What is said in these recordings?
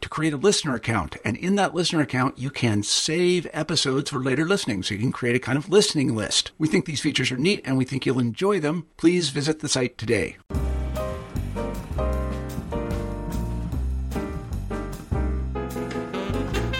to create a listener account. And in that listener account, you can save episodes for later listening. So you can create a kind of listening list. We think these features are neat and we think you'll enjoy them. Please visit the site today.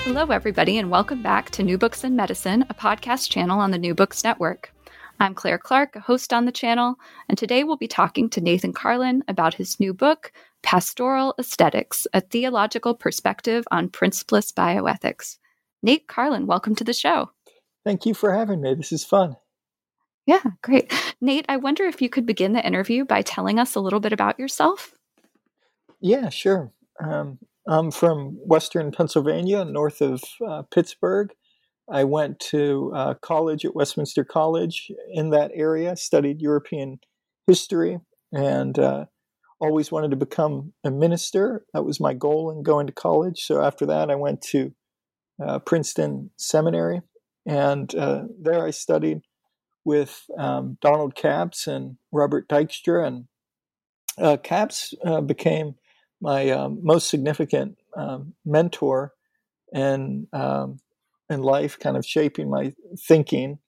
Hello, everybody, and welcome back to New Books in Medicine, a podcast channel on the New Books Network. I'm Claire Clark, a host on the channel, and today we'll be talking to Nathan Carlin about his new book, Pastoral Aesthetics A Theological Perspective on Principlist Bioethics. Nate Carlin, welcome to the show. Thank you for having me. This is fun. Yeah, great. Nate, I wonder if you could begin the interview by telling us a little bit about yourself. Yeah, sure. Um, I'm from Western Pennsylvania, north of uh, Pittsburgh. I went to uh, college at Westminster College in that area, studied European history, and uh, always wanted to become a minister. That was my goal in going to college. So after that, I went to uh, Princeton Seminary, and uh, there I studied with um, Donald Capps and Robert Dykstra. And uh, uh, became my um, most significant um, mentor in um, in life, kind of shaping my thinking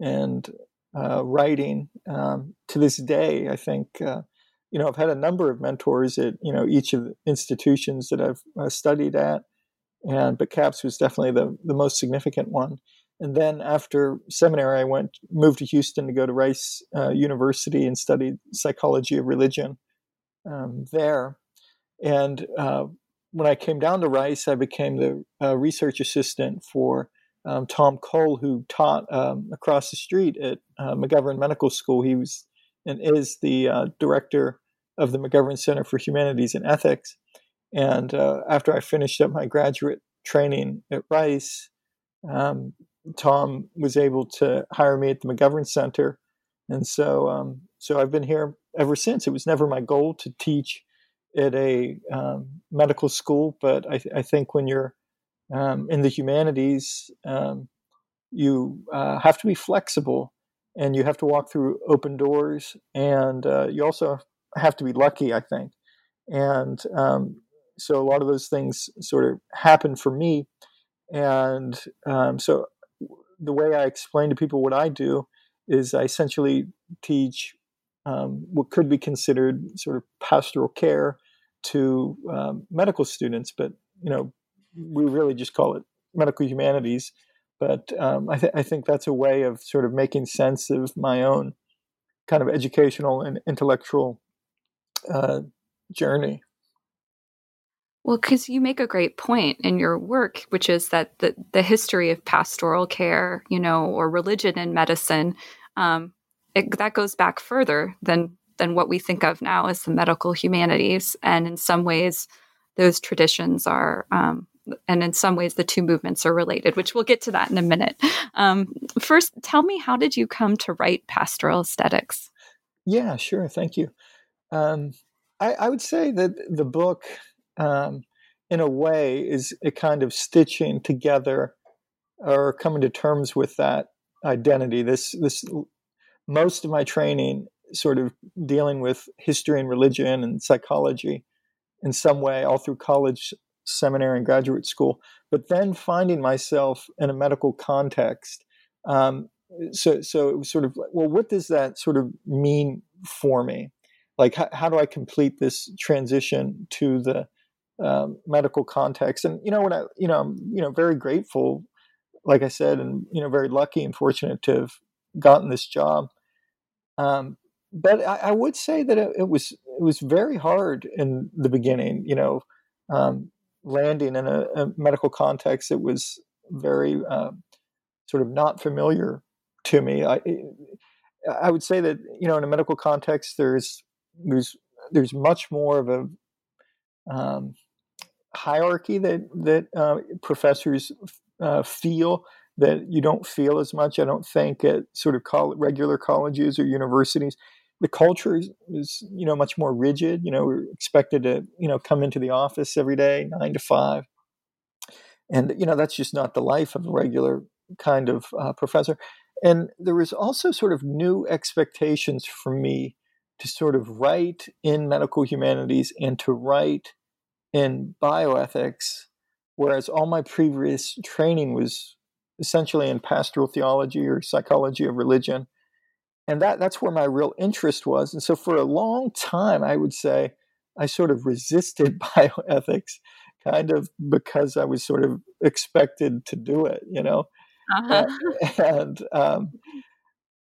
and uh, writing. Um, to this day, I think uh, you know I've had a number of mentors at you know each of the institutions that I've uh, studied at, and but Capps was definitely the the most significant one. And then after seminary, I went moved to Houston to go to Rice uh, University and studied psychology of religion um, there. And uh, when I came down to Rice, I became the uh, research assistant for um, Tom Cole, who taught um, across the street at uh, McGovern Medical School. He was and is the uh, director of the McGovern Center for Humanities and Ethics. And uh, after I finished up my graduate training at Rice, um, Tom was able to hire me at the McGovern Center, and so um, so I've been here ever since. It was never my goal to teach at a um, medical school, but I, th- I, think when you're um, in the humanities, um, you uh, have to be flexible and you have to walk through open doors, and uh, you also have to be lucky, I think. And um, so a lot of those things sort of happen for me. And um, so the way I explain to people what I do is I essentially teach um, what could be considered sort of pastoral care to um, medical students, but you know we really just call it medical humanities. But um, I, th- I, think that's a way of sort of making sense of my own kind of educational and intellectual uh, journey. Well, because you make a great point in your work, which is that the, the history of pastoral care, you know, or religion and medicine, um, it, that goes back further than than what we think of now as the medical humanities. And in some ways, those traditions are, um, and in some ways, the two movements are related, which we'll get to that in a minute. Um, first, tell me, how did you come to write pastoral aesthetics? Yeah, sure. Thank you. Um, I, I, would say that the book, um, in a way, is a kind of stitching together or coming to terms with that identity. This, this, most of my training sort of dealing with history and religion and psychology in some way all through college, seminary, and graduate school. But then finding myself in a medical context. Um, so, so it was sort of like, well, what does that sort of mean for me? Like, how, how do I complete this transition to the um, medical context? And you know, when I, you know, I'm, you know, very grateful, like I said, and you know, very lucky and fortunate to have gotten this job. Um, but I, I, would say that it, it, was it was very hard in the beginning. You know, um, landing in a, a, medical context that was very uh, sort of not familiar to me. I I would say that you know in a medical context there's there's there's much more of a um, hierarchy that that uh, professors uh, feel that you don't feel as much. I don't think at sort of college, regular colleges or universities. The culture is, is, you know, much more rigid. You know, we're expected to, you know, come into the office every day, nine to five, and you know that's just not the life of a regular kind of uh, professor. And there was also sort of new expectations for me to sort of write in medical humanities and to write in bioethics, whereas all my previous training was essentially in pastoral theology or psychology of religion. And that, that's where my real interest was. And so for a long time, I would say I sort of resisted bioethics, kind of because I was sort of expected to do it, you know. Uh-huh. And, um,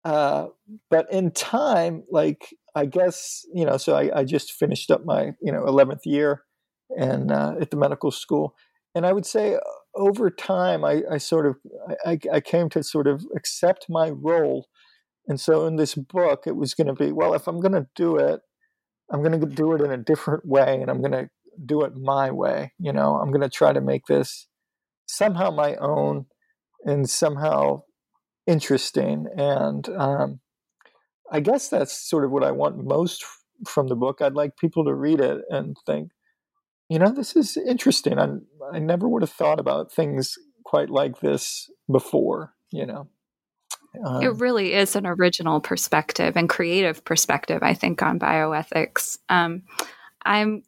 uh, but in time, like I guess you know, so I, I just finished up my you know eleventh year, and uh, at the medical school, and I would say uh, over time, I, I sort of I, I came to sort of accept my role, and so in this book, it was going to be well, if I'm going to do it, I'm going to do it in a different way, and I'm going to do it my way. You know, I'm going to try to make this somehow my own and somehow interesting. And um, I guess that's sort of what I want most from the book. I'd like people to read it and think, you know, this is interesting. I, I never would have thought about things quite like this before, you know. Um, it really is an original perspective and creative perspective, I think, on bioethics. Um, I'm.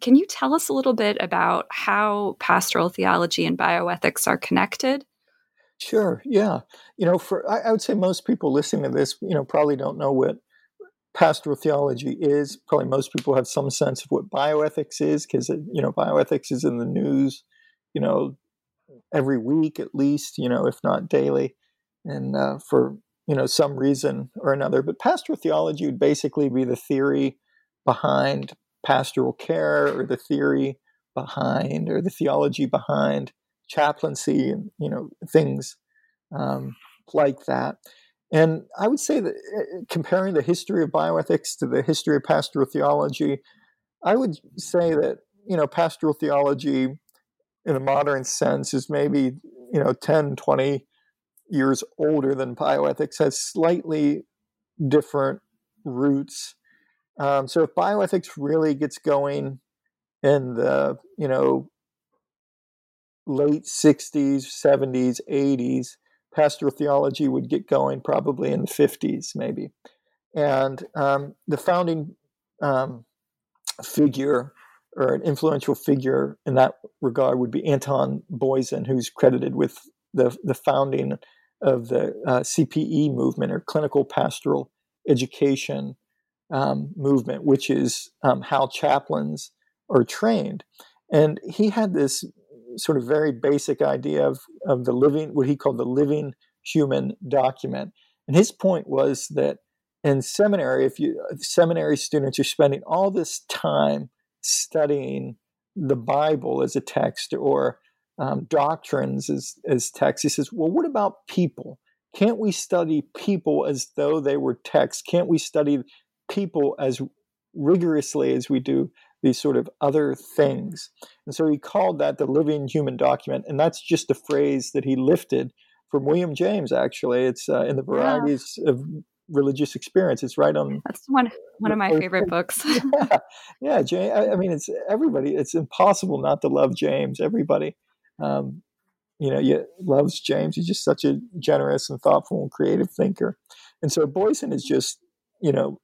Can you tell us a little bit about how pastoral theology and bioethics are connected? Sure. Yeah. You know, for I, I, would say most people listening to this, you know, probably don't know what pastoral theology is. Probably most people have some sense of what bioethics is because you know bioethics is in the news, you know, every week at least, you know, if not daily, and uh, for you know some reason or another. But pastoral theology would basically be the theory behind pastoral care or the theory behind or the theology behind chaplaincy and you know things um, like that. And I would say that uh, comparing the history of bioethics to the history of pastoral theology, I would say that you know pastoral theology in a modern sense is maybe you know 10 20 years older than bioethics has slightly different roots um, so if bioethics really gets going in the you know late 60s, 70s, 80s, pastoral theology would get going probably in the 50s, maybe. And um, the founding um, figure or an influential figure in that regard would be Anton Boisen, who's credited with the, the founding of the uh, CPE movement or clinical pastoral education um, movement, which is um, how chaplains are trained. And he had this sort of very basic idea of, of the living, what he called the living human document. And his point was that in seminary, if you seminary students are spending all this time studying the Bible as a text or um, doctrines as, as text, he says, well, what about people? Can't we study people as though they were text? Can't we study people as rigorously as we do these sort of other things. And so he called that the living human document. And that's just a phrase that he lifted from William James, actually. It's uh, in the varieties yeah. of religious experience. It's right on. That's one one of my favorite books. yeah, yeah. James, I, mean, it's everybody. It's impossible not to love James. Everybody, um, you know, you, loves James. He's just such a generous and thoughtful and creative thinker. And so Boisen is just, you know,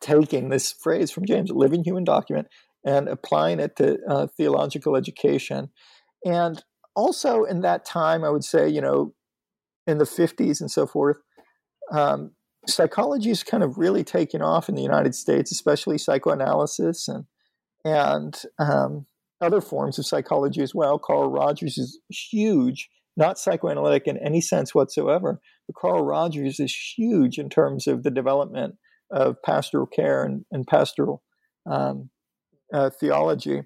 taking this phrase from James, living human document, and applying it to uh, theological education. And also in that time, I would say, you know, in the 50s and so forth, um, psychology is kind of really taking off in the United States, especially psychoanalysis and and um, other forms of psychology as well. Carl Rogers is huge, not psychoanalytic in any sense whatsoever, but Carl Rogers is huge in terms of the development of pastoral care and, and pastoral um, uh, theology.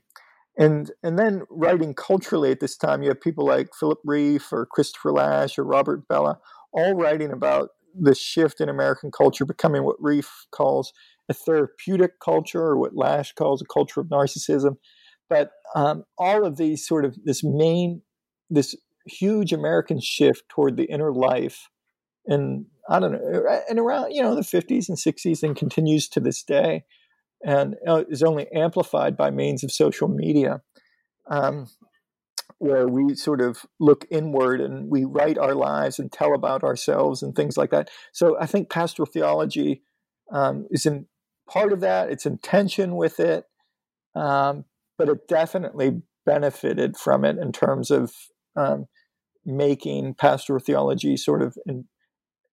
And, and then writing culturally at this time, you have people like Philip Rieff or Christopher Lasch or Robert Bellah, all writing about the shift in American culture becoming what Rieff calls a therapeutic culture or what Lasch calls a culture of narcissism. But um, all of these sort of this main, this huge American shift toward the inner life, and I don't know, and around you know the 50s and 60s, and continues to this day, and uh, is only amplified by means of social media. Um, where we sort of look inward and we write our lives and tell about ourselves and things like that. So I think pastoral theology um, is in part of that. It's in tension with it, um, but it definitely benefited from it in terms of um, making pastoral theology sort of in,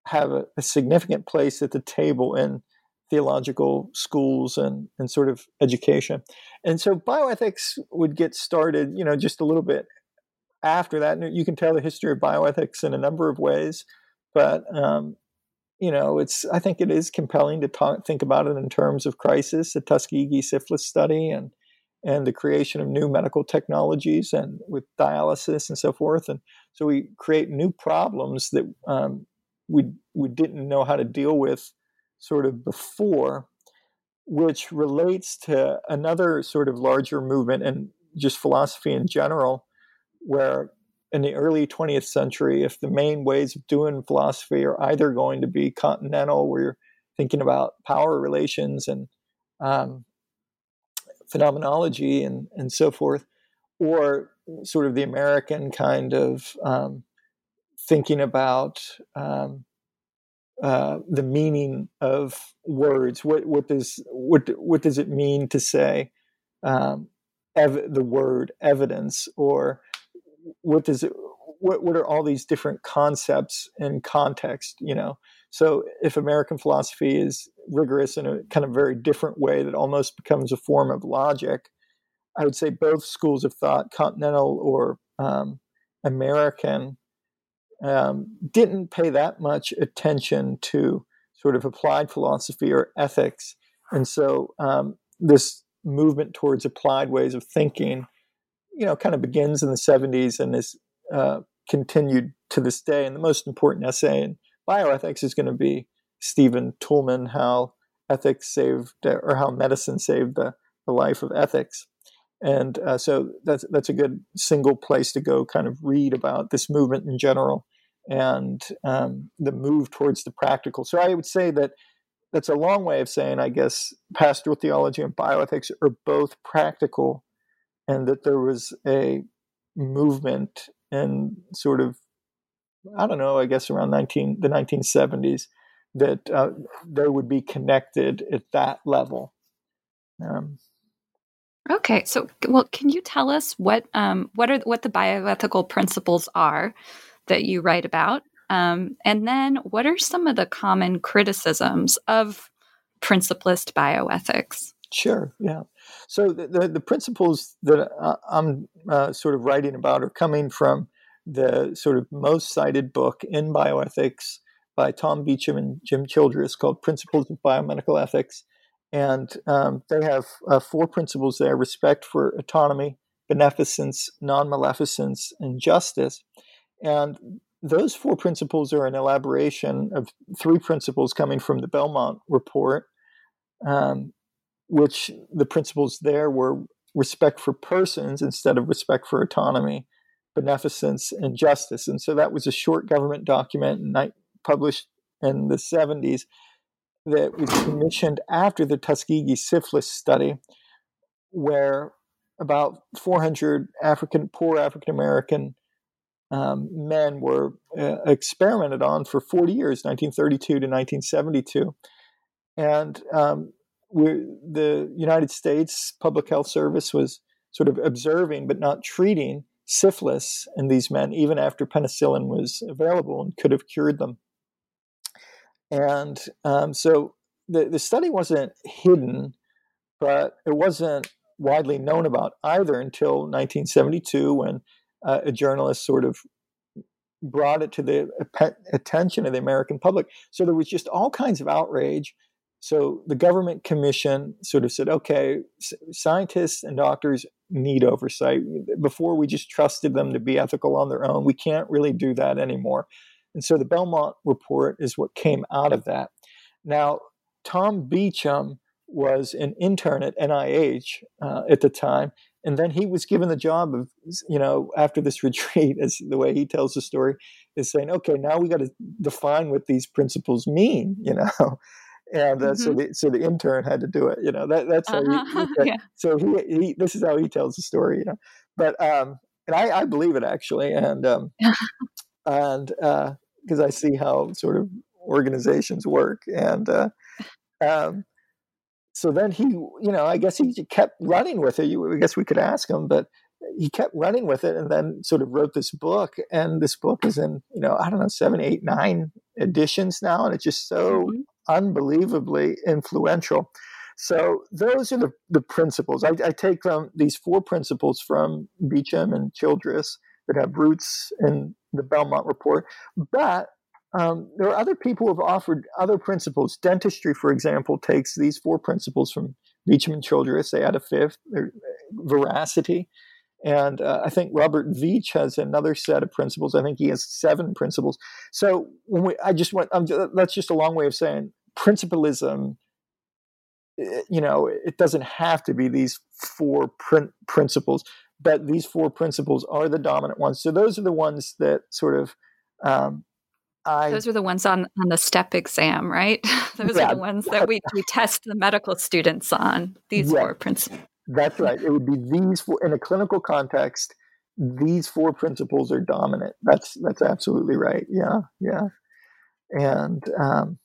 have a, a, significant place at the table in theological schools and, and sort of education. And so bioethics would get started, you know, just a little bit after that. And you can tell the history of bioethics in a number of ways, but um, you know, it's I think it is compelling to talk, think about it in terms of crisis, the Tuskegee syphilis study, and and the creation of new medical technologies and with dialysis and so forth. And so we create new problems that um, we we didn't know how to deal with sort of before, which relates to another sort of larger movement and just philosophy in general, where in the early 20th century, if the main ways of doing philosophy are either going to be continental, where you're thinking about power relations and um, phenomenology and, and so forth, or sort of the American kind of um, thinking about um, uh, the meaning of words. What what does what what does it mean to say um, ev- the word evidence or what does it what what are all these different concepts and context you know so if american philosophy is rigorous in a kind of very different way that almost becomes a form of logic i would say both schools of thought continental or um, american um, didn't pay that much attention to sort of applied philosophy or ethics and so um, this movement towards applied ways of thinking you know, kind of begins in the 70s and is uh, continued to this day. And the most important essay in bioethics is going to be Stephen Toulmin, how ethics saved or how medicine saved the, the life of ethics. And uh, so that's that's a good single place to go, kind of read about this movement in general and um, the move towards the practical. So I would say that that's a long way of saying, I guess, pastoral theology and bioethics are both practical and that there was a movement and sort of I don't know, I guess around 19 the 1970s that uh, they would be connected at that level. Um, okay, so well, can you tell us what um, what are what the bioethical principles are that you write about, um, and then what are some of the common criticisms of principlist bioethics? Sure. Yeah. So the, the, the principles that I'm uh, sort of writing about are coming from the sort of most cited book in bioethics by Tom Beauchamp and Jim Childress called Principles of Biomedical Ethics. And um, they have uh, four principles there respect for autonomy, beneficence, non maleficence, and justice. And those four principles are an elaboration of three principles coming from the Belmont report. Um, which the principles there were respect for persons instead of respect for autonomy, beneficence, and justice. And so that was a short government document published in the 70s that was commissioned after the Tuskegee syphilis study, where about 400 African, poor African American um, men were uh, experimented on for 40 years, 1932 to 1972. And um, the United States Public Health Service was sort of observing but not treating syphilis in these men, even after penicillin was available and could have cured them. And um, so the, the study wasn't hidden, but it wasn't widely known about either until 1972 when uh, a journalist sort of brought it to the attention of the American public. So there was just all kinds of outrage So the government commission sort of said, okay, scientists and doctors need oversight. Before we just trusted them to be ethical on their own. We can't really do that anymore. And so the Belmont report is what came out of that. Now, Tom Beauchamp was an intern at NIH uh, at the time, and then he was given the job of, you know, after this retreat, as the way he tells the story, is saying, okay, now we got to define what these principles mean, you know and uh, mm-hmm. so the so the intern had to do it. You know that that's how uh-huh. he, he yeah. so he, he this is how he tells the story. You know, but um, and I, I believe it actually, and um, and because uh, I see how sort of organizations work, and uh, um, so then he, you know, I guess he kept running with it. You, I guess we could ask him, but he kept running with it, and then sort of wrote this book. And this book is in, you know, I don't know, seven, eight, nine editions now, and it's just so mm-hmm unbelievably influential. So those are the, the principles. I, I take them these four principles from Beauchamp and Childress that have roots in the Belmont Report, but um, there are other people who have offered other principles. Dentistry, for example, takes these four principles from Beauchamp and Childress. They add a fifth, veracity. And uh, I think Robert Veatch has another set of principles. I think he has seven principles. So when we, I just went, that's just a long way of saying principalism. Eh, you know, it doesn't have to be these four prin- principles, but these four principles are the dominant ones. So those are the ones that sort of um, I, those are the ones on, on the step exam, right? those yeah, are the ones that we, we test the medical students on, these yeah, four principles. That's right. It would be these four in a clinical context. These four principles are dominant. That's that's absolutely right. Yeah, yeah. And um,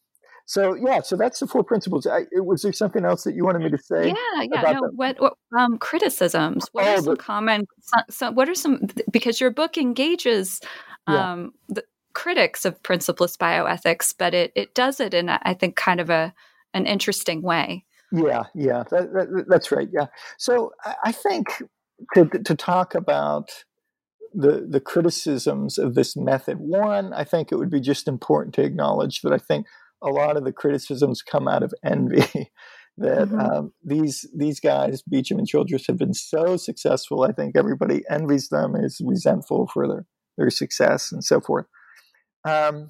so yeah, so that's the four principles. I, was there something else that you wanted me to say? Yeah, yeah. No, what, what um, criticisms? What oh, are some the, common? So, what are some? Because your book engages um, yeah. the critics of principlist bioethics, but it it does it in I think kind of a an interesting way. Yeah, yeah, that, that, that's right. Yeah. So I think to, to talk about the the criticisms of this method, one, I think it would be just important to acknowledge that I think a lot of the criticisms come out of envy. that mm-hmm. um, these these guys, Beauchamp and Childress, have been so successful. I think everybody envies them, is resentful for their their success, and so forth. Um,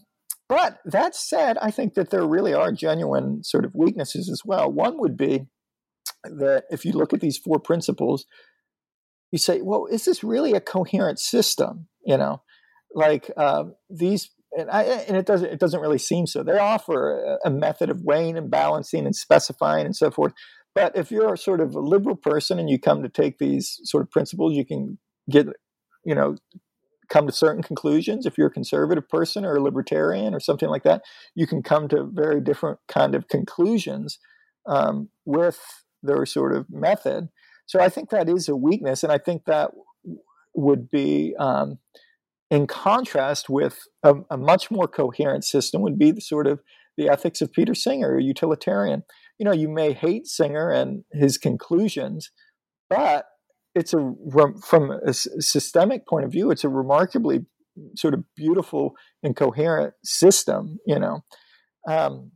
but that said, I think that there really are genuine sort of weaknesses as well. One would be that if you look at these four principles, you say, well, is this really a coherent system? You know, like uh, these, and, I, and, it doesn't it doesn't really seem so. They offer a, a method of weighing and balancing and specifying and so forth. But if you're sort of a liberal person and you come to take these sort of principles, you can get, you know, come to certain conclusions. If you're a conservative person or a libertarian or something like that, you can come to very different kind of conclusions um, with their sort of method. So I think that is a weakness, and I think that would be um, in contrast with a, a, much more coherent system would be the sort of the ethics of Peter Singer, a utilitarian. You know, you may hate Singer and his conclusions, but it's a from a systemic point of view, it's a remarkably sort of beautiful and coherent system. You know, um,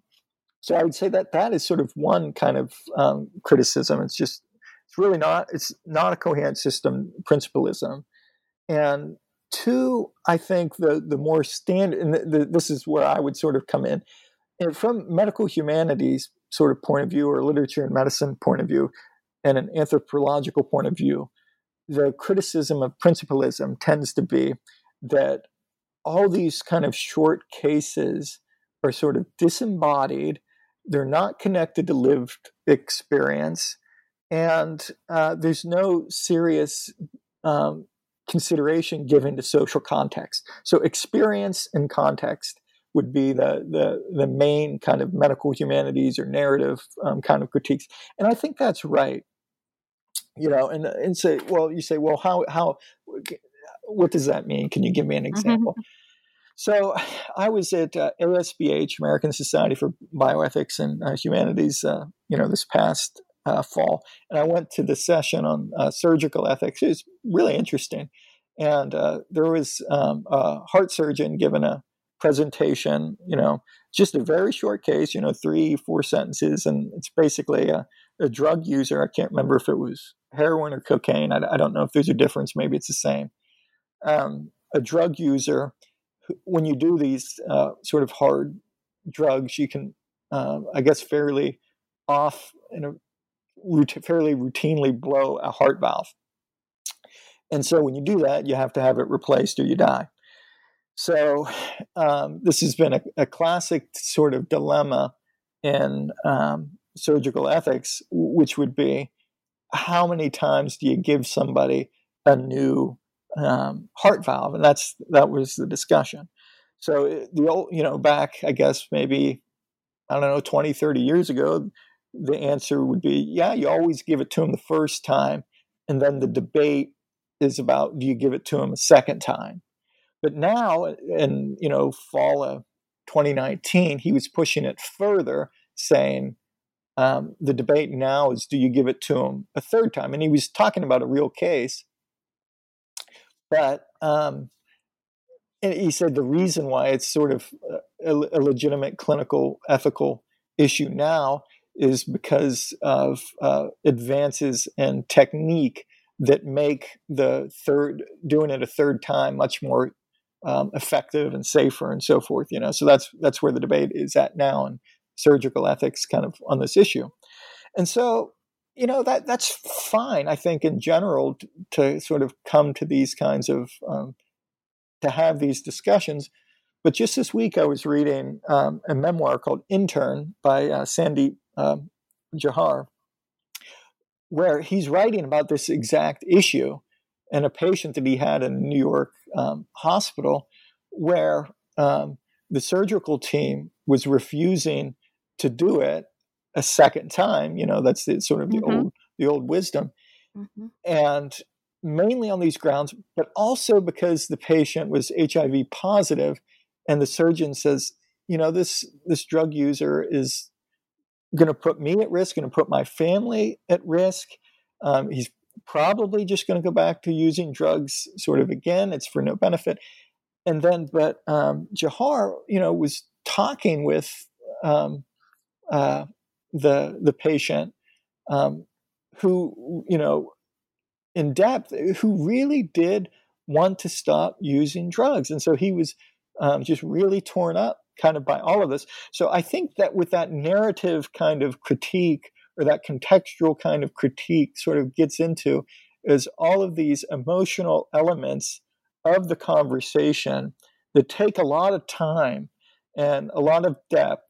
so I would say that that is sort of one kind of um, criticism. It's just it's really not it's not a coherent system principalism, and two, I think the the more standard and the, the, this is where I would sort of come in, and from medical humanities sort of point of view or literature and medicine point of view, and an anthropological point of view, the criticism of principalism tends to be that all these kind of short cases are sort of disembodied, they're not connected to lived experience, and uh, there's no serious um, consideration given to social context. So, experience and context would be the, the, the main kind of medical humanities or narrative um, kind of critiques. And I think that's right you know, and and say, well, you say, well, how how what does that mean? Can you give me an mm-hmm. example? Mm-hmm. So, I was at uh, ASBH, American Society for Bioethics and uh, Humanities, uh, you know, this past uh, fall, and I went to the session on uh, surgical ethics. It was really interesting, and uh, there was um, a heart surgeon giving a presentation, you know, just a very short case, you know, three, four sentences. And it's basically a, a drug user. I can't remember if it was heroin or cocaine. I, I, don't know if there's a difference. Maybe it's the same. Um, a drug user, when you do these uh, sort of hard drugs, you can, uh, I guess, fairly off in a fairly routinely blow a heart valve. And so when you do that, you have to have it replaced or you die. So um, this has been a, a, classic sort of dilemma in um, surgical ethics, which would be how many times do you give somebody a new um, heart valve? And that's that was the discussion. So the old, you know, back I guess maybe I don't know 20, 30 years ago, the answer would be yeah, you always give it to them the first time, and then the debate is about do you give it to them a second time. But now, in you know fall of 2019, he was pushing it further, saying um, the debate now is do you give it to him a third time? And he was talking about a real case, but um, he said the reason why it's sort of a, a legitimate clinical ethical issue now is because of uh, advances in technique that make the third doing it a third time much more um, effective and safer and so forth. You know, so that's that's where the debate is at now in surgical ethics, kind of on this issue. And so, you know, that that's fine. I think in general to, to sort of come to these kinds of um, to have these discussions. But just this week, I was reading um, a memoir called Intern by uh, Sandeep um, Jauhar, where he's writing about this exact issue and a patient that he had in a New York um, hospital where um, the surgical team was refusing to do it a second time. You know, that's the, sort of the mm-hmm. old the old wisdom, mm-hmm. and mainly on these grounds, but also because the patient was HIV positive, and the surgeon says, you know, this this drug user is going to put me at risk, going to put my family at risk. Um, he's probably just going to go back to using drugs sort of again. It's for no benefit. And then, but um, Jauhar, you know, was talking with um, uh, the the patient um, who, you know, in depth, who really did want to stop using drugs, and so he was um, just really torn up, kind of by all of this. So I think that with that narrative kind of critique or that contextual kind of critique sort of gets into is all of these emotional elements of the conversation that take a lot of time and a lot of depth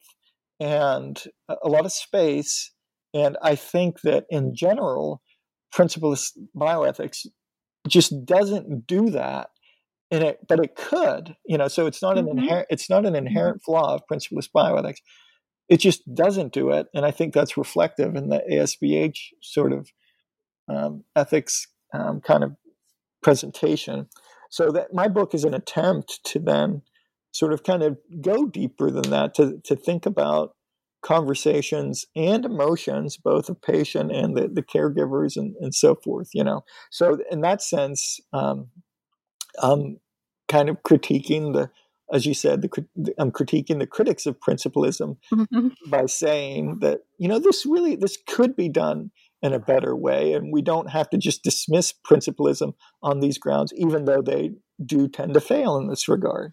and a lot of space. And I think that in general, principalist bioethics just doesn't do that. And it, but it could, you know. So it's not an mm-hmm. inherent. It's not an mm-hmm. inherent flaw of principalist bioethics it just doesn't do it. And I think that's reflective in the ASBH sort of um, ethics um, kind of presentation. So that my book is an attempt to then sort of kind of go deeper than that to, to think about conversations and emotions, both of patient and the, the caregivers and, and so forth, you know. So in that sense, um, I'm kind of critiquing the as you said, the, I'm critiquing the critics of principalism mm-hmm. by saying that you know this really this could be done in a better way, and we don't have to just dismiss principalism on these grounds, even though they do tend to fail in this regard.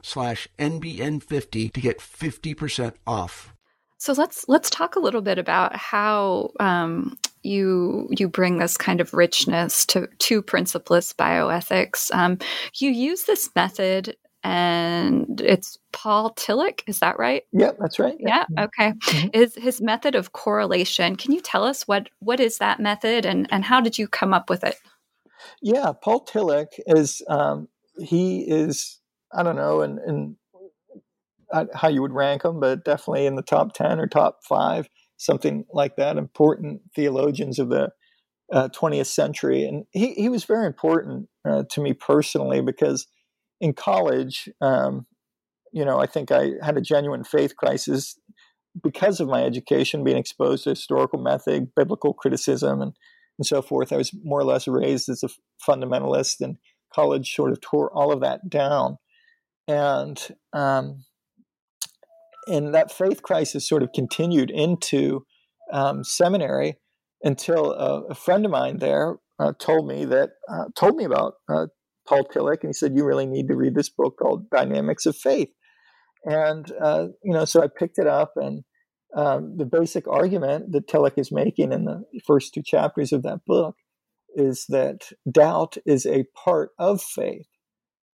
slash NBN50 to get 50% off. So let's let's talk a little bit about how um, you you bring this kind of richness to to principlist bioethics. Um, you use this method, and it's Paul Tillich. Is that right? Yeah, that's right. Yeah. yeah okay. Mm-hmm. Is his method of correlation? Can you tell us what what is that method, and and how did you come up with it? Yeah, Paul Tillich is um, he is I don't know, and and how you would rank them, but definitely in the top 10 or top five, something like that. Important theologians of the uh, 20th century. And he, he was very important uh, to me personally because in college, um, you know, I think I had a genuine faith crisis because of my education, being exposed to historical method, biblical criticism, and, and so forth. I was more or less raised as a fundamentalist, and college sort of tore all of that down. And um, and that faith crisis sort of continued into um, seminary until a, a, friend of mine there uh, told me that uh, told me about uh, Paul Tillich, and he said you really need to read this book called Dynamics of Faith. And uh, you know, so I picked it up, and um, the basic argument that Tillich is making in the first two chapters of that book is that doubt is a part of faith,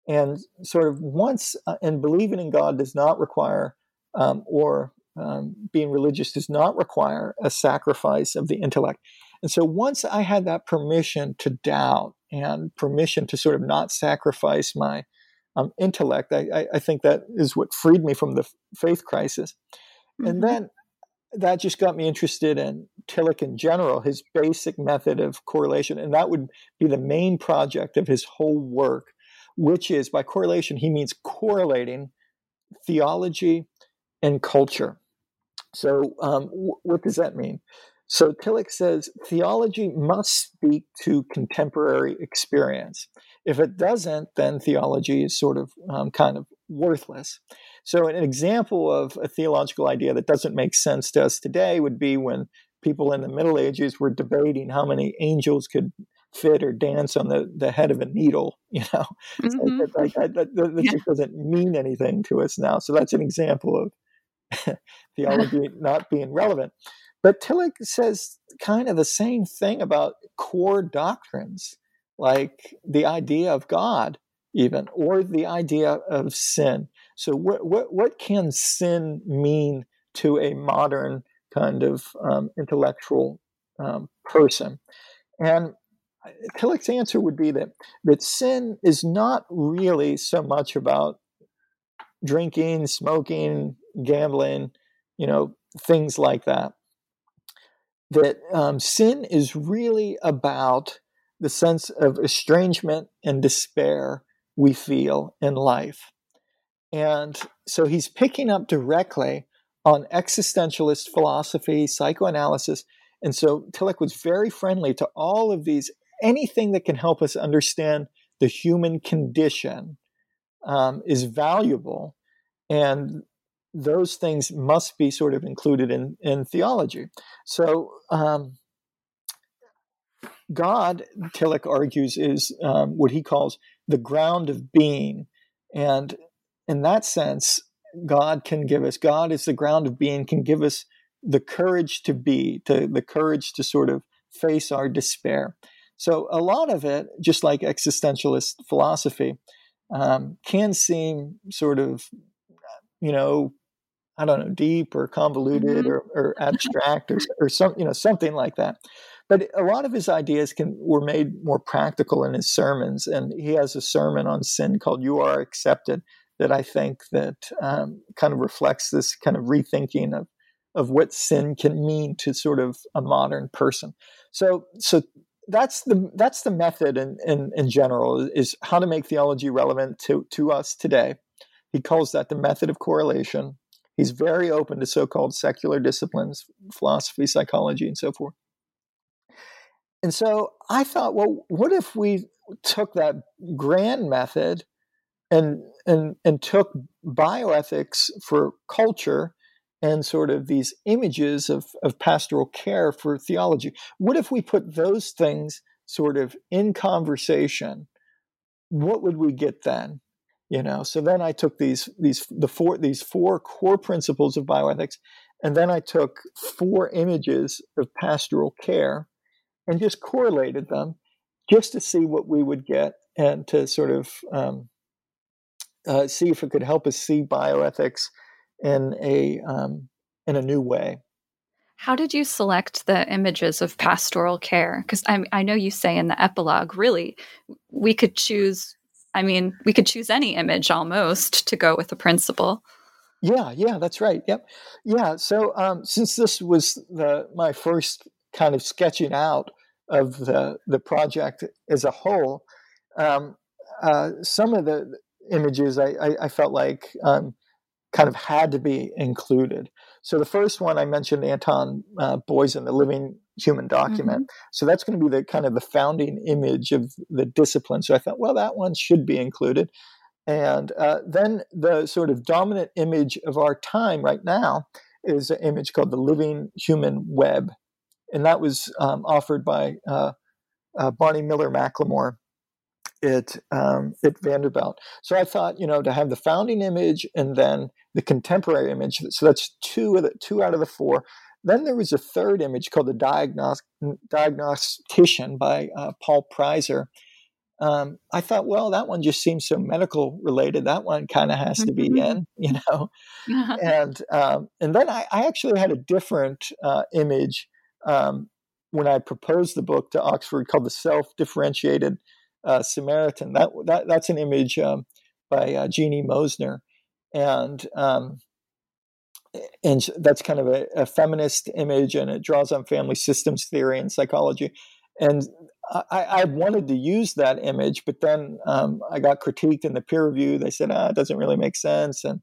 and sort of once uh, and believing in God does not require um, or um, being religious does not require a sacrifice of the intellect. And so once I had that permission to doubt and permission to sort of not sacrifice my um, intellect, I, I, think that is what freed me from the faith crisis. Mm-hmm. And then that just got me interested in Tillich in general, his basic method of correlation. And that would be the main project of his whole work, which is by correlation, he means correlating theology and culture. So, um, w- what does that mean? So, Tillich says theology must speak to contemporary experience. If it doesn't, then theology is sort of um, kind of worthless. So, an example of a theological idea that doesn't make sense to us today would be when people in the Middle Ages were debating how many angels could fit or dance on the, the head of a needle, you know. Mm-hmm. So that, that, that yeah. just doesn't mean anything to us now. So that's an example of theology not being relevant. But Tillich says kind of the same thing about core doctrines, like the idea of God, even, or the idea of sin. So, what, what, what can sin mean to a modern kind of um, intellectual um, person? And Tillich's answer would be that, that sin is not really so much about drinking, smoking, gambling, you know, things like that. That um, sin is really about the sense of estrangement and despair we feel in life. And so he's picking up directly on existentialist philosophy, psychoanalysis. And so Tillich was very friendly to all of these, anything that can help us understand the human condition um, is valuable. And those things must be sort of included in, in theology. So, um, God, Tillich argues, is um, what he calls the ground of being. And in that sense, God can give us, God is the ground of being, can give us the courage to be, to, the courage to sort of face our despair. So a lot of it, just like existentialist philosophy, um, can seem sort of, you know, I don't know, deep or convoluted mm-hmm. or, or, abstract or, or some, you know, something like that. But a lot of his ideas can were made more practical in his sermons, and he has a sermon on sin called "You Are Accepted" that I think that um, kind of reflects this kind of rethinking of of what sin can mean to sort of a modern person. So, so that's the that's the method in, in, in general is how to make theology relevant to to us today. He calls that the method of correlation He's very open to so called secular disciplines, philosophy, psychology, and so forth. And so I thought, well, what if we took that grand method and and and took bioethics for culture and sort of these images of, of pastoral care for theology? What if we put those things sort of in conversation? What would we get then? you know so then i took these these the four these four core principles of bioethics and then i took four images of pastoral care and just correlated them just to see what we would get and to sort of um, uh, see if it could help us see bioethics in a um, in a new way how did you select the images of pastoral care? Because I, I know you say in the epilogue, really, we could choose. I mean, we could choose any image almost to go with the principle. Yeah, yeah, that's right. Yep, yeah. So um, since this was the my first kind of sketching out of the the project as a whole, um, uh, some of the images I, I, I felt like um, kind of had to be included. So the first one I mentioned, Anton uh, Boisen, the Living Human Document. Mm-hmm. So that's going to be the kind of the founding image of the discipline. So I thought, well, that one should be included. And uh, then the sort of dominant image of our time right now is an image called the Living Human Web, and that was um, offered by uh, uh Bonnie Miller McLemore at um, at Vanderbilt. So I thought, you know, to have the founding image and then the contemporary image. So that's two of the two out of the four. Then there was a third image called the Diagnos- Diagnostician by uh, Paul Pruyser. Um, I thought, well, that one just seems so medical related. That one kind of has to be mm-hmm. in, you know. and um, and then I, I, actually had a different uh, image um, when I proposed the book to Oxford called the Self Differentiated uh, Samaritan. That, that that's an image um, by uh, Jeanne Moessner, and um, and that's kind of a, a, feminist image, and it draws on family systems theory and psychology. And I, I wanted to use that image, but then um, I got critiqued in the peer review. They said, "Ah, it doesn't really make sense," and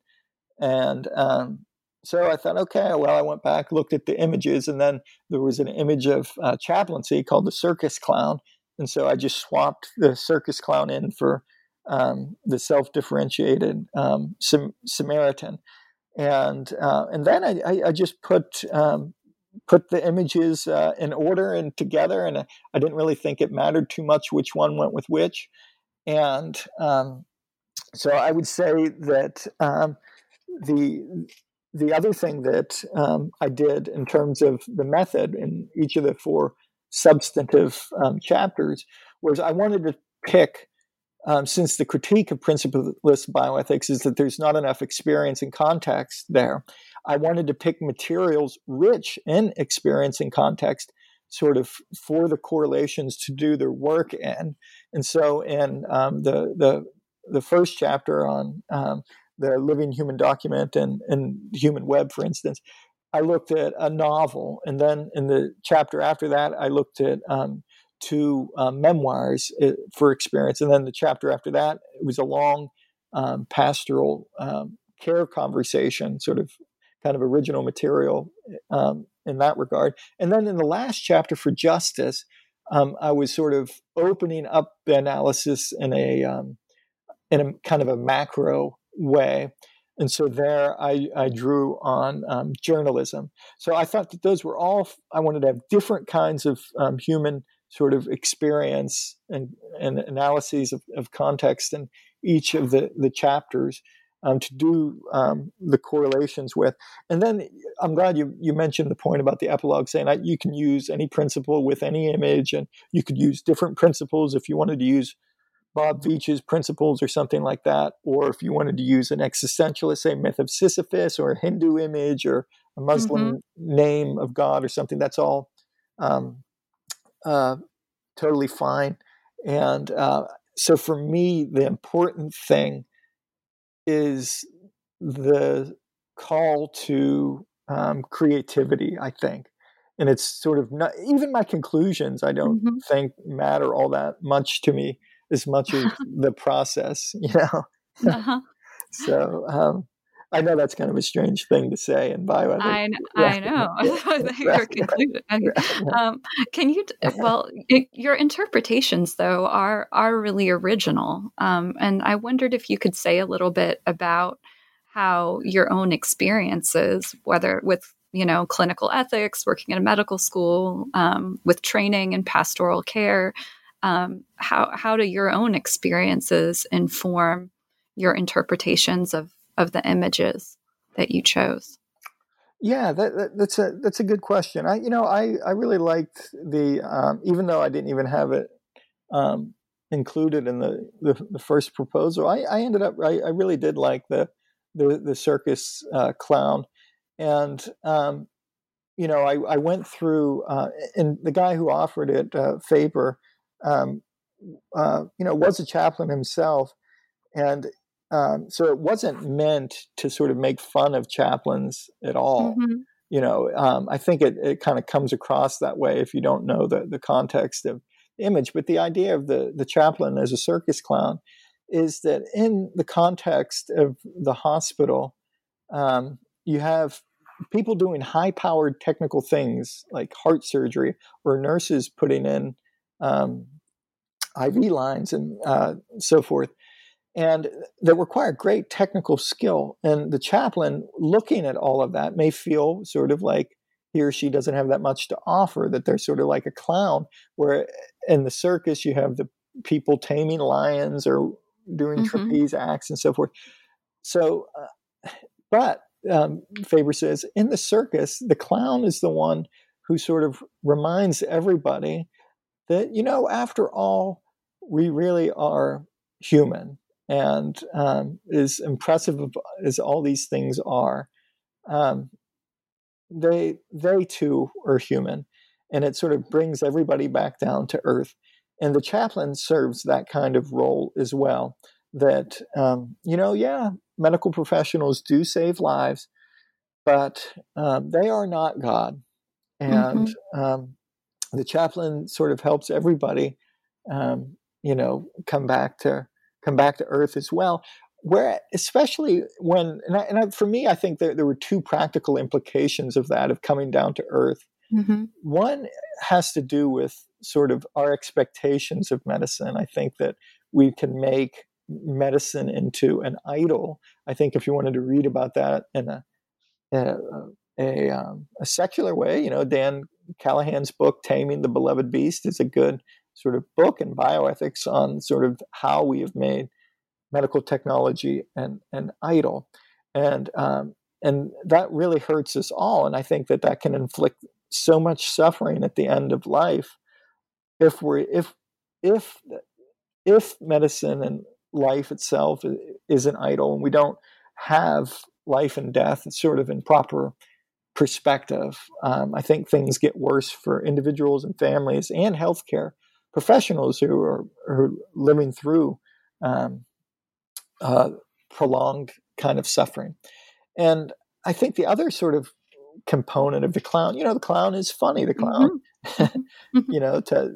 and um, so I thought, okay, well, I went back, looked at the images, and then there was an image of uh, chaplaincy called the circus clown, and so I just swapped the circus clown in for um, the self-differentiated um, Sam- Samaritan, and uh, and then I, I, I just put um, put the images uh, in order and together, and I didn't really think it mattered too much which one went with which, and um, so I would say that um, the the other thing that um, I did in terms of the method in each of the four substantive um, chapters, whereas I wanted to pick, um, since the critique of principleless bioethics is that there's not enough experience and context there, I wanted to pick materials rich in experience and context sort of for the correlations to do their work in. And so in um, the, the, the first chapter on um, the living human document and, and human web, for instance, I looked at a novel, and then in the chapter after that, I looked at um, two um, memoirs uh, for experience, and then the chapter after that it was a long um, pastoral um, care conversation, sort of kind of original material um, in that regard. And then in the last chapter for justice, um, I was sort of opening up the analysis in a in a kind of a macro way and so there I, I drew on um, journalism. So I thought that those were all, I wanted to have different kinds of um, human sort of experience and, and analyses of, of context in each of the, the chapters um, to do um, the correlations with. And then I'm glad you, you mentioned the point about the epilogue saying that you can use any principle with any image and you could use different principles if you wanted to use Bob Veatch's principles or something like that, or if you wanted to use an existentialist, say myth of Sisyphus or a Hindu image or a Muslim mm-hmm. name of God or something, that's all um, uh, totally fine. And uh, so for me, the important thing is the call to um, creativity, I think. And it's sort of not, even my conclusions, I don't mm-hmm. think matter all that much to me as much as the process, you know. Uh-huh. so um, I know that's kind of a strange thing to say in bioethics. I, yeah. I know. Um, can you? Well, it, your interpretations though are are really original, um, and I wondered if you could say a little bit about how your own experiences, whether with you know clinical ethics, working in a medical school, um, with training in pastoral care, um, how how do your own experiences inform your interpretations of of the images that you chose? Yeah, that, that, that's a that's a good question. I you know I I really liked the um, even though I didn't even have it um, included in the, the, the first proposal. I, I ended up I, I really did like the the, the circus uh, clown, and um, you know I, I went through uh, and the guy who offered it, uh, Faber, um, uh, you know was a chaplain himself, and um, so it wasn't meant to sort of make fun of chaplains at all. Mm-hmm. You know, um, I think it, it kind of comes across that way if you don't know the, the context of image. But the idea of the, the chaplain as a circus clown is that in the context of the hospital, um, you have people doing high powered technical things like heart surgery or nurses putting in um, IV lines and uh, so forth. And that require great technical skill. And the chaplain, looking at all of that, may feel sort of like he or she doesn't have that much to offer, that they're sort of like a clown, where in the circus you have the people taming lions or doing mm-hmm. trapeze acts and so forth. So, uh, but um, Faber says in the circus, the clown is the one who sort of reminds everybody that, you know, after all, we really are human. And um, as impressive as all these things are, um, they they too are human, and it sort of brings everybody back down to earth. And the chaplain serves that kind of role as well. That um, you know, yeah, medical professionals do save lives, but um, they are not God, and mm-hmm. um, the chaplain sort of helps everybody, um, you know, come back to come back to earth as well. Where especially when and, I, and I, for me i think there, there were two practical implications of that of coming down to earth. Mm-hmm. one has to do with sort of our expectations of medicine. I think that we can make medicine into an idol. I think if you wanted to read about that in a a, a, um, a secular way you know dan callahan's book taming the beloved beast is a good sort of book in bioethics on sort of how we have made medical technology and and idol, and um, and that really hurts us all. And I think that that can inflict so much suffering at the end of life if we're, if if if medicine and life itself is an idol and we don't have life and death sort of in proper perspective. Um, I think things get worse for individuals and families and healthcare professionals who are, are living through um, uh, prolonged kind of suffering. And I think the other sort of component of the clown, you know, the clown is funny. The clown, mm-hmm. you know, to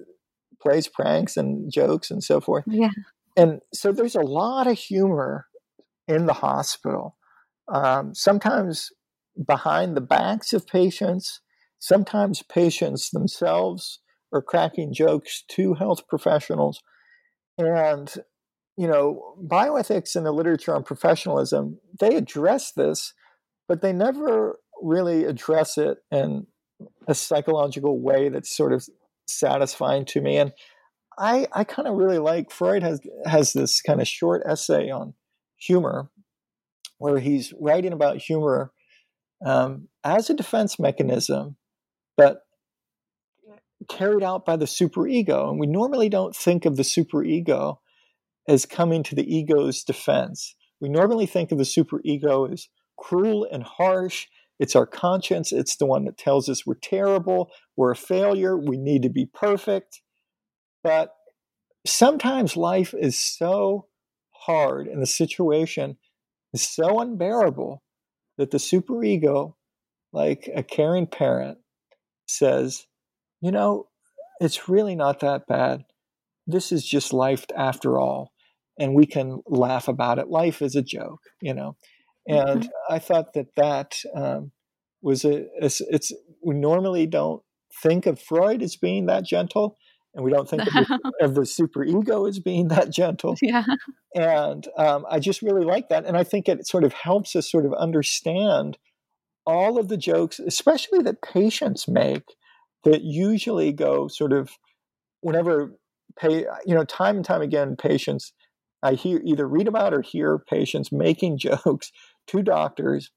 plays pranks and jokes and so forth. Yeah. And so there's a lot of humor in the hospital. Um, sometimes behind the backs of patients, sometimes patients themselves are cracking jokes to health professionals. And you know, bioethics and the literature on professionalism, they address this, but they never really address it in a psychological way that's sort of satisfying to me. And I, I kind of really like Freud has has this kind of short essay on humor, where he's writing about humor um, as a defense mechanism, but carried out by the superego. And we normally don't think of the superego as coming to the ego's defense. We normally think of the superego as cruel and harsh. It's our conscience. It's the one that tells us we're terrible, we're a failure, we need to be perfect. But sometimes life is so hard and the situation is so unbearable that the superego, like a caring parent, says, you know, it's really not that bad. This is just life after all and we can laugh about it. Life is a joke, you know. And mm-hmm. I thought that that um, was a, it's, it's, we normally don't think of Freud as being that gentle, and we don't think of, the, of the super ego as being that gentle. Yeah. And um, I just really like that, and I think it sort of helps us sort of understand all of the jokes, especially that patients make, that usually go sort of whenever pay, you know, time and time again, patients I hear either read about or hear patients making jokes to doctors,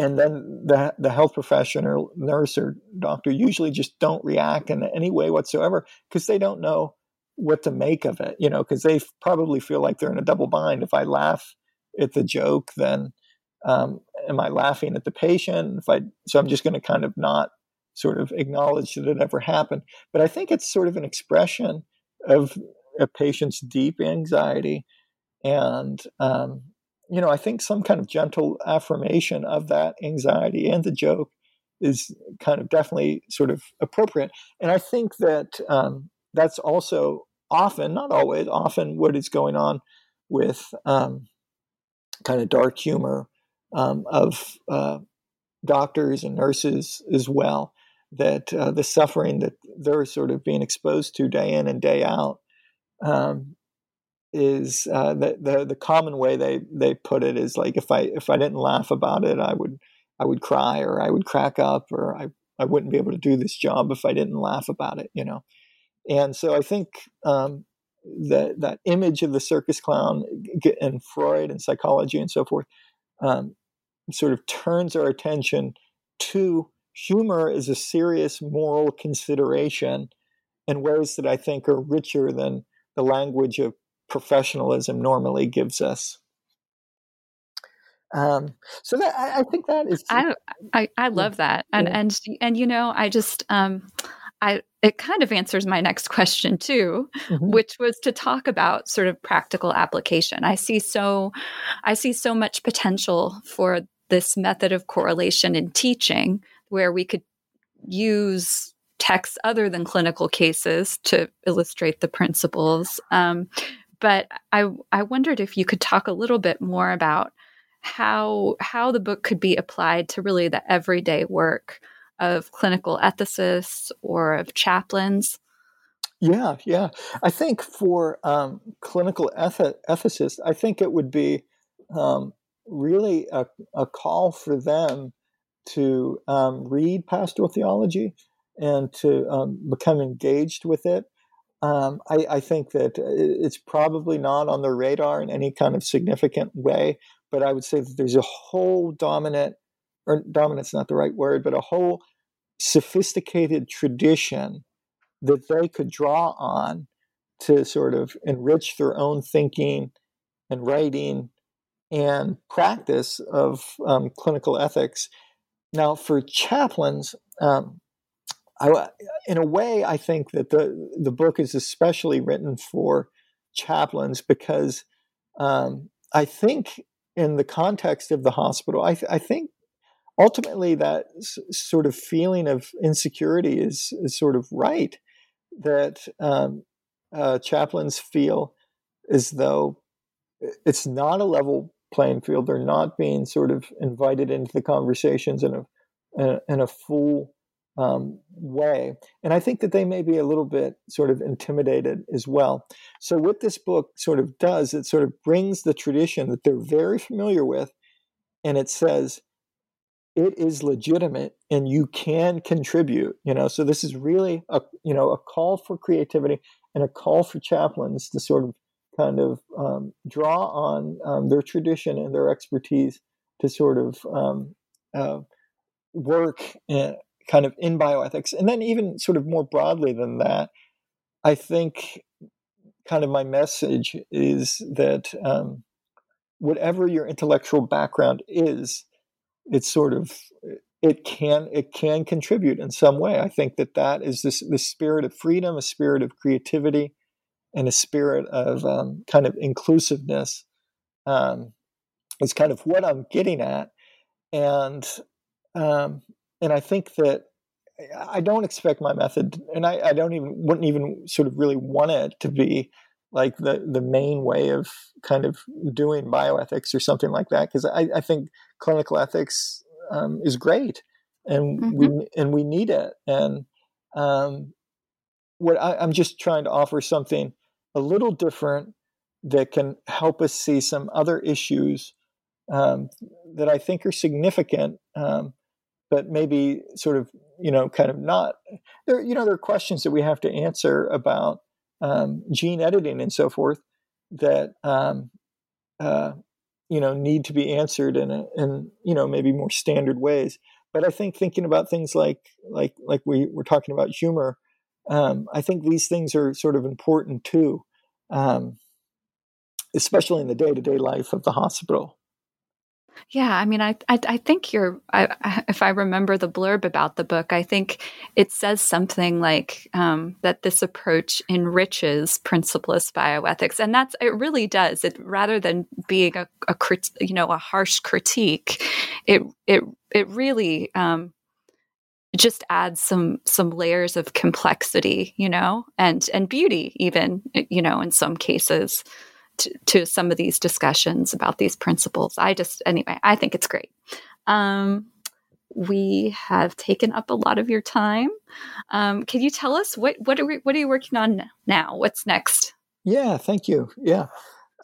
and then the the health professional, nurse or doctor usually just don't react in any way whatsoever because they don't know what to make of it. You know, because they probably feel like they're in a double bind. If I laugh at the joke, then um, am I laughing at the patient? If I so I'm just going to kind of not sort of acknowledge that it ever happened. But I think it's sort of an expression of a patient's deep anxiety, and um, you know I think some kind of gentle affirmation of that anxiety and the joke is kind of definitely sort of appropriate. And I think that um, that's also often, not always, often what is going on with um, kind of dark humor um, of uh, doctors and nurses as well. That uh, the suffering that they're sort of being exposed to day in and day out um, is uh, the, the the common way they they put it is like if I if I didn't laugh about it, I would I would cry or I would crack up or I I wouldn't be able to do this job if I didn't laugh about it, you know. And so I think um, that that image of the circus clown and Freud and psychology and so forth um, sort of turns our attention to humor as a serious moral consideration in ways that I think are richer than the language of professionalism normally gives us. Um, so that I, I, think that is. I I, I love that, and yeah. and and you know, I just um, I it kind of answers my next question too, mm-hmm. which was to talk about sort of practical application. I see so I see so much potential for this method of correlation in teaching where we could use texts other than clinical cases to illustrate the principles. Um, but I I wondered if you could talk a little bit more about how how the book could be applied to really the everyday work of clinical ethicists or of chaplains? Yeah, yeah. I think for um, clinical eth- ethicists, I think it would be um, really a, a, call for them to um, read pastoral theology and to um, become engaged with it. Um, I, I, think that it's probably not on the radar in any kind of significant way, but I would say that there's a whole dominant, or dominant's not the right word, but a whole sophisticated tradition that they could draw on to sort of enrich their own thinking and writing and practice of um, clinical ethics. Now, for chaplains, um, I, in a way, I think that the the book is especially written for chaplains because um, I think in the context of the hospital, I, th- I think ultimately that s- sort of feeling of insecurity is, is sort of right that um, uh, chaplains feel as though it's not a level playing field. They're not being sort of invited into the conversations in a in a full um, way. And i think that they may be a little bit sort of intimidated as well. So what this book sort of does it sort of brings the tradition that they're very familiar with and it says it is legitimate and you can contribute you know? So this is really a you know a call for creativity and a call for chaplains to sort of kind of um, draw on um, their tradition and their expertise to sort of um, uh, work kind of in bioethics and then even sort of more broadly than that i think kind of my message is that um, whatever your intellectual background is it's sort of it can it can contribute in some way. I think that that is this the spirit of freedom, a spirit of creativity, and a spirit of um, kind of inclusiveness. Um, is kind of what I'm getting at, and um, and I think that I don't expect my method, and I, I don't even wouldn't even sort of really want it to be like the the main way of kind of doing bioethics or something like that because I, I think clinical ethics um, is great and mm-hmm. we and we need it and um, what I, am just trying to offer something a little different that can help us see some other issues um, that I think are significant um, but maybe sort of you know kind of not there you know there are questions that we have to answer about um, gene editing and so forth. that um, uh, you know need to be answered in a, in you know maybe more standard ways. But I think thinking about things like like like we were talking about humor, um, I think these things are sort of important too, um, especially in the day to day life of the hospital. Yeah, I mean, I I, I think you're. I, if I remember the blurb about the book, I think it says something like um, that this approach enriches principlist bioethics, and that's it. Really does it rather than being a, a crit, you know a harsh critique. It it it really um, just adds some some layers of complexity, you know, and and beauty, even you know, in some cases to, some of these discussions about these principles. I just, anyway, I think it's great. Um, we have taken up a lot of your time. Um, can you tell us what what are we, what are you working on now? What's next? Yeah, thank you. Yeah,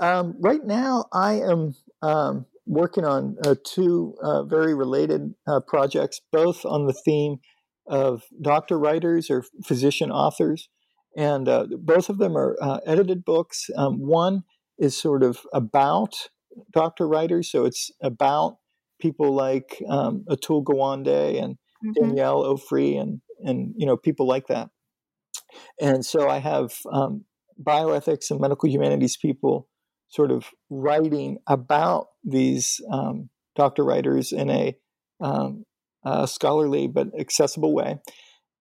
um, right now I am um, working on uh, two uh, very related uh, projects, both on the theme of doctor writers or physician authors, and uh, both of them are uh, edited books. Um, one is sort of about doctor writers. So it's about people like um, Atul Gawande and mm-hmm. Danielle Ofri and and you know people like that. And so I have um, bioethics and medical humanities people sort of writing about these um, doctor writers in a, um, a scholarly but accessible way.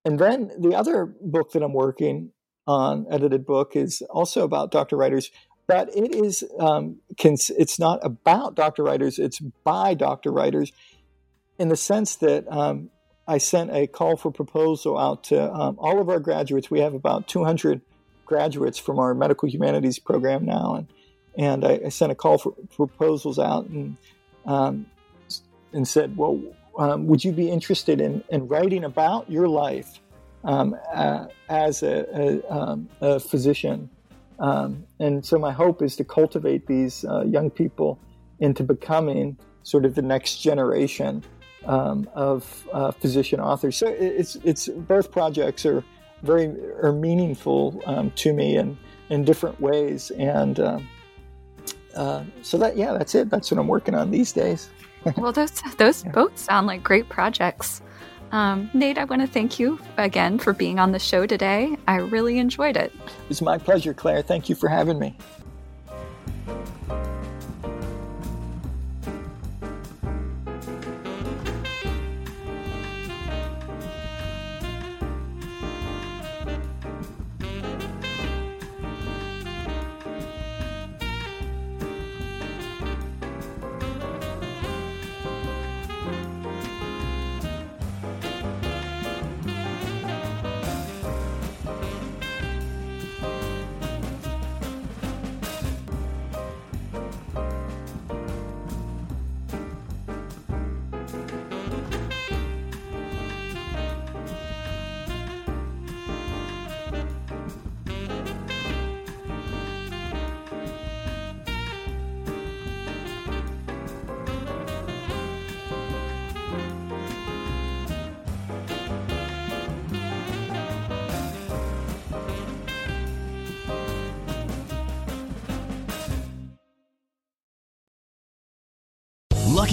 And then the other book that I'm working on, edited book, is also about doctor writers but it is um, it's not about doctor writers it's by doctor writers in the sense that um, i sent a call for proposal out to um, all of our graduates. We have about 200 graduates from our medical humanities program now and and i, I sent a call for proposals out and um, and said well um, would you be interested in, in writing about your life uh, as a, a, a physician um, and so my hope is to cultivate these uh, young people into becoming sort of the next generation um, of uh, physician authors. So it's it's both projects are very are meaningful um, to me in in different ways, and um, uh, so that yeah, that's it. That's what I'm working on these days. well, those those yeah. both sound like great projects. Um, Nate, I want to thank you again for being on the show today. I really enjoyed it. It's my pleasure, Claire. Thank you for having me.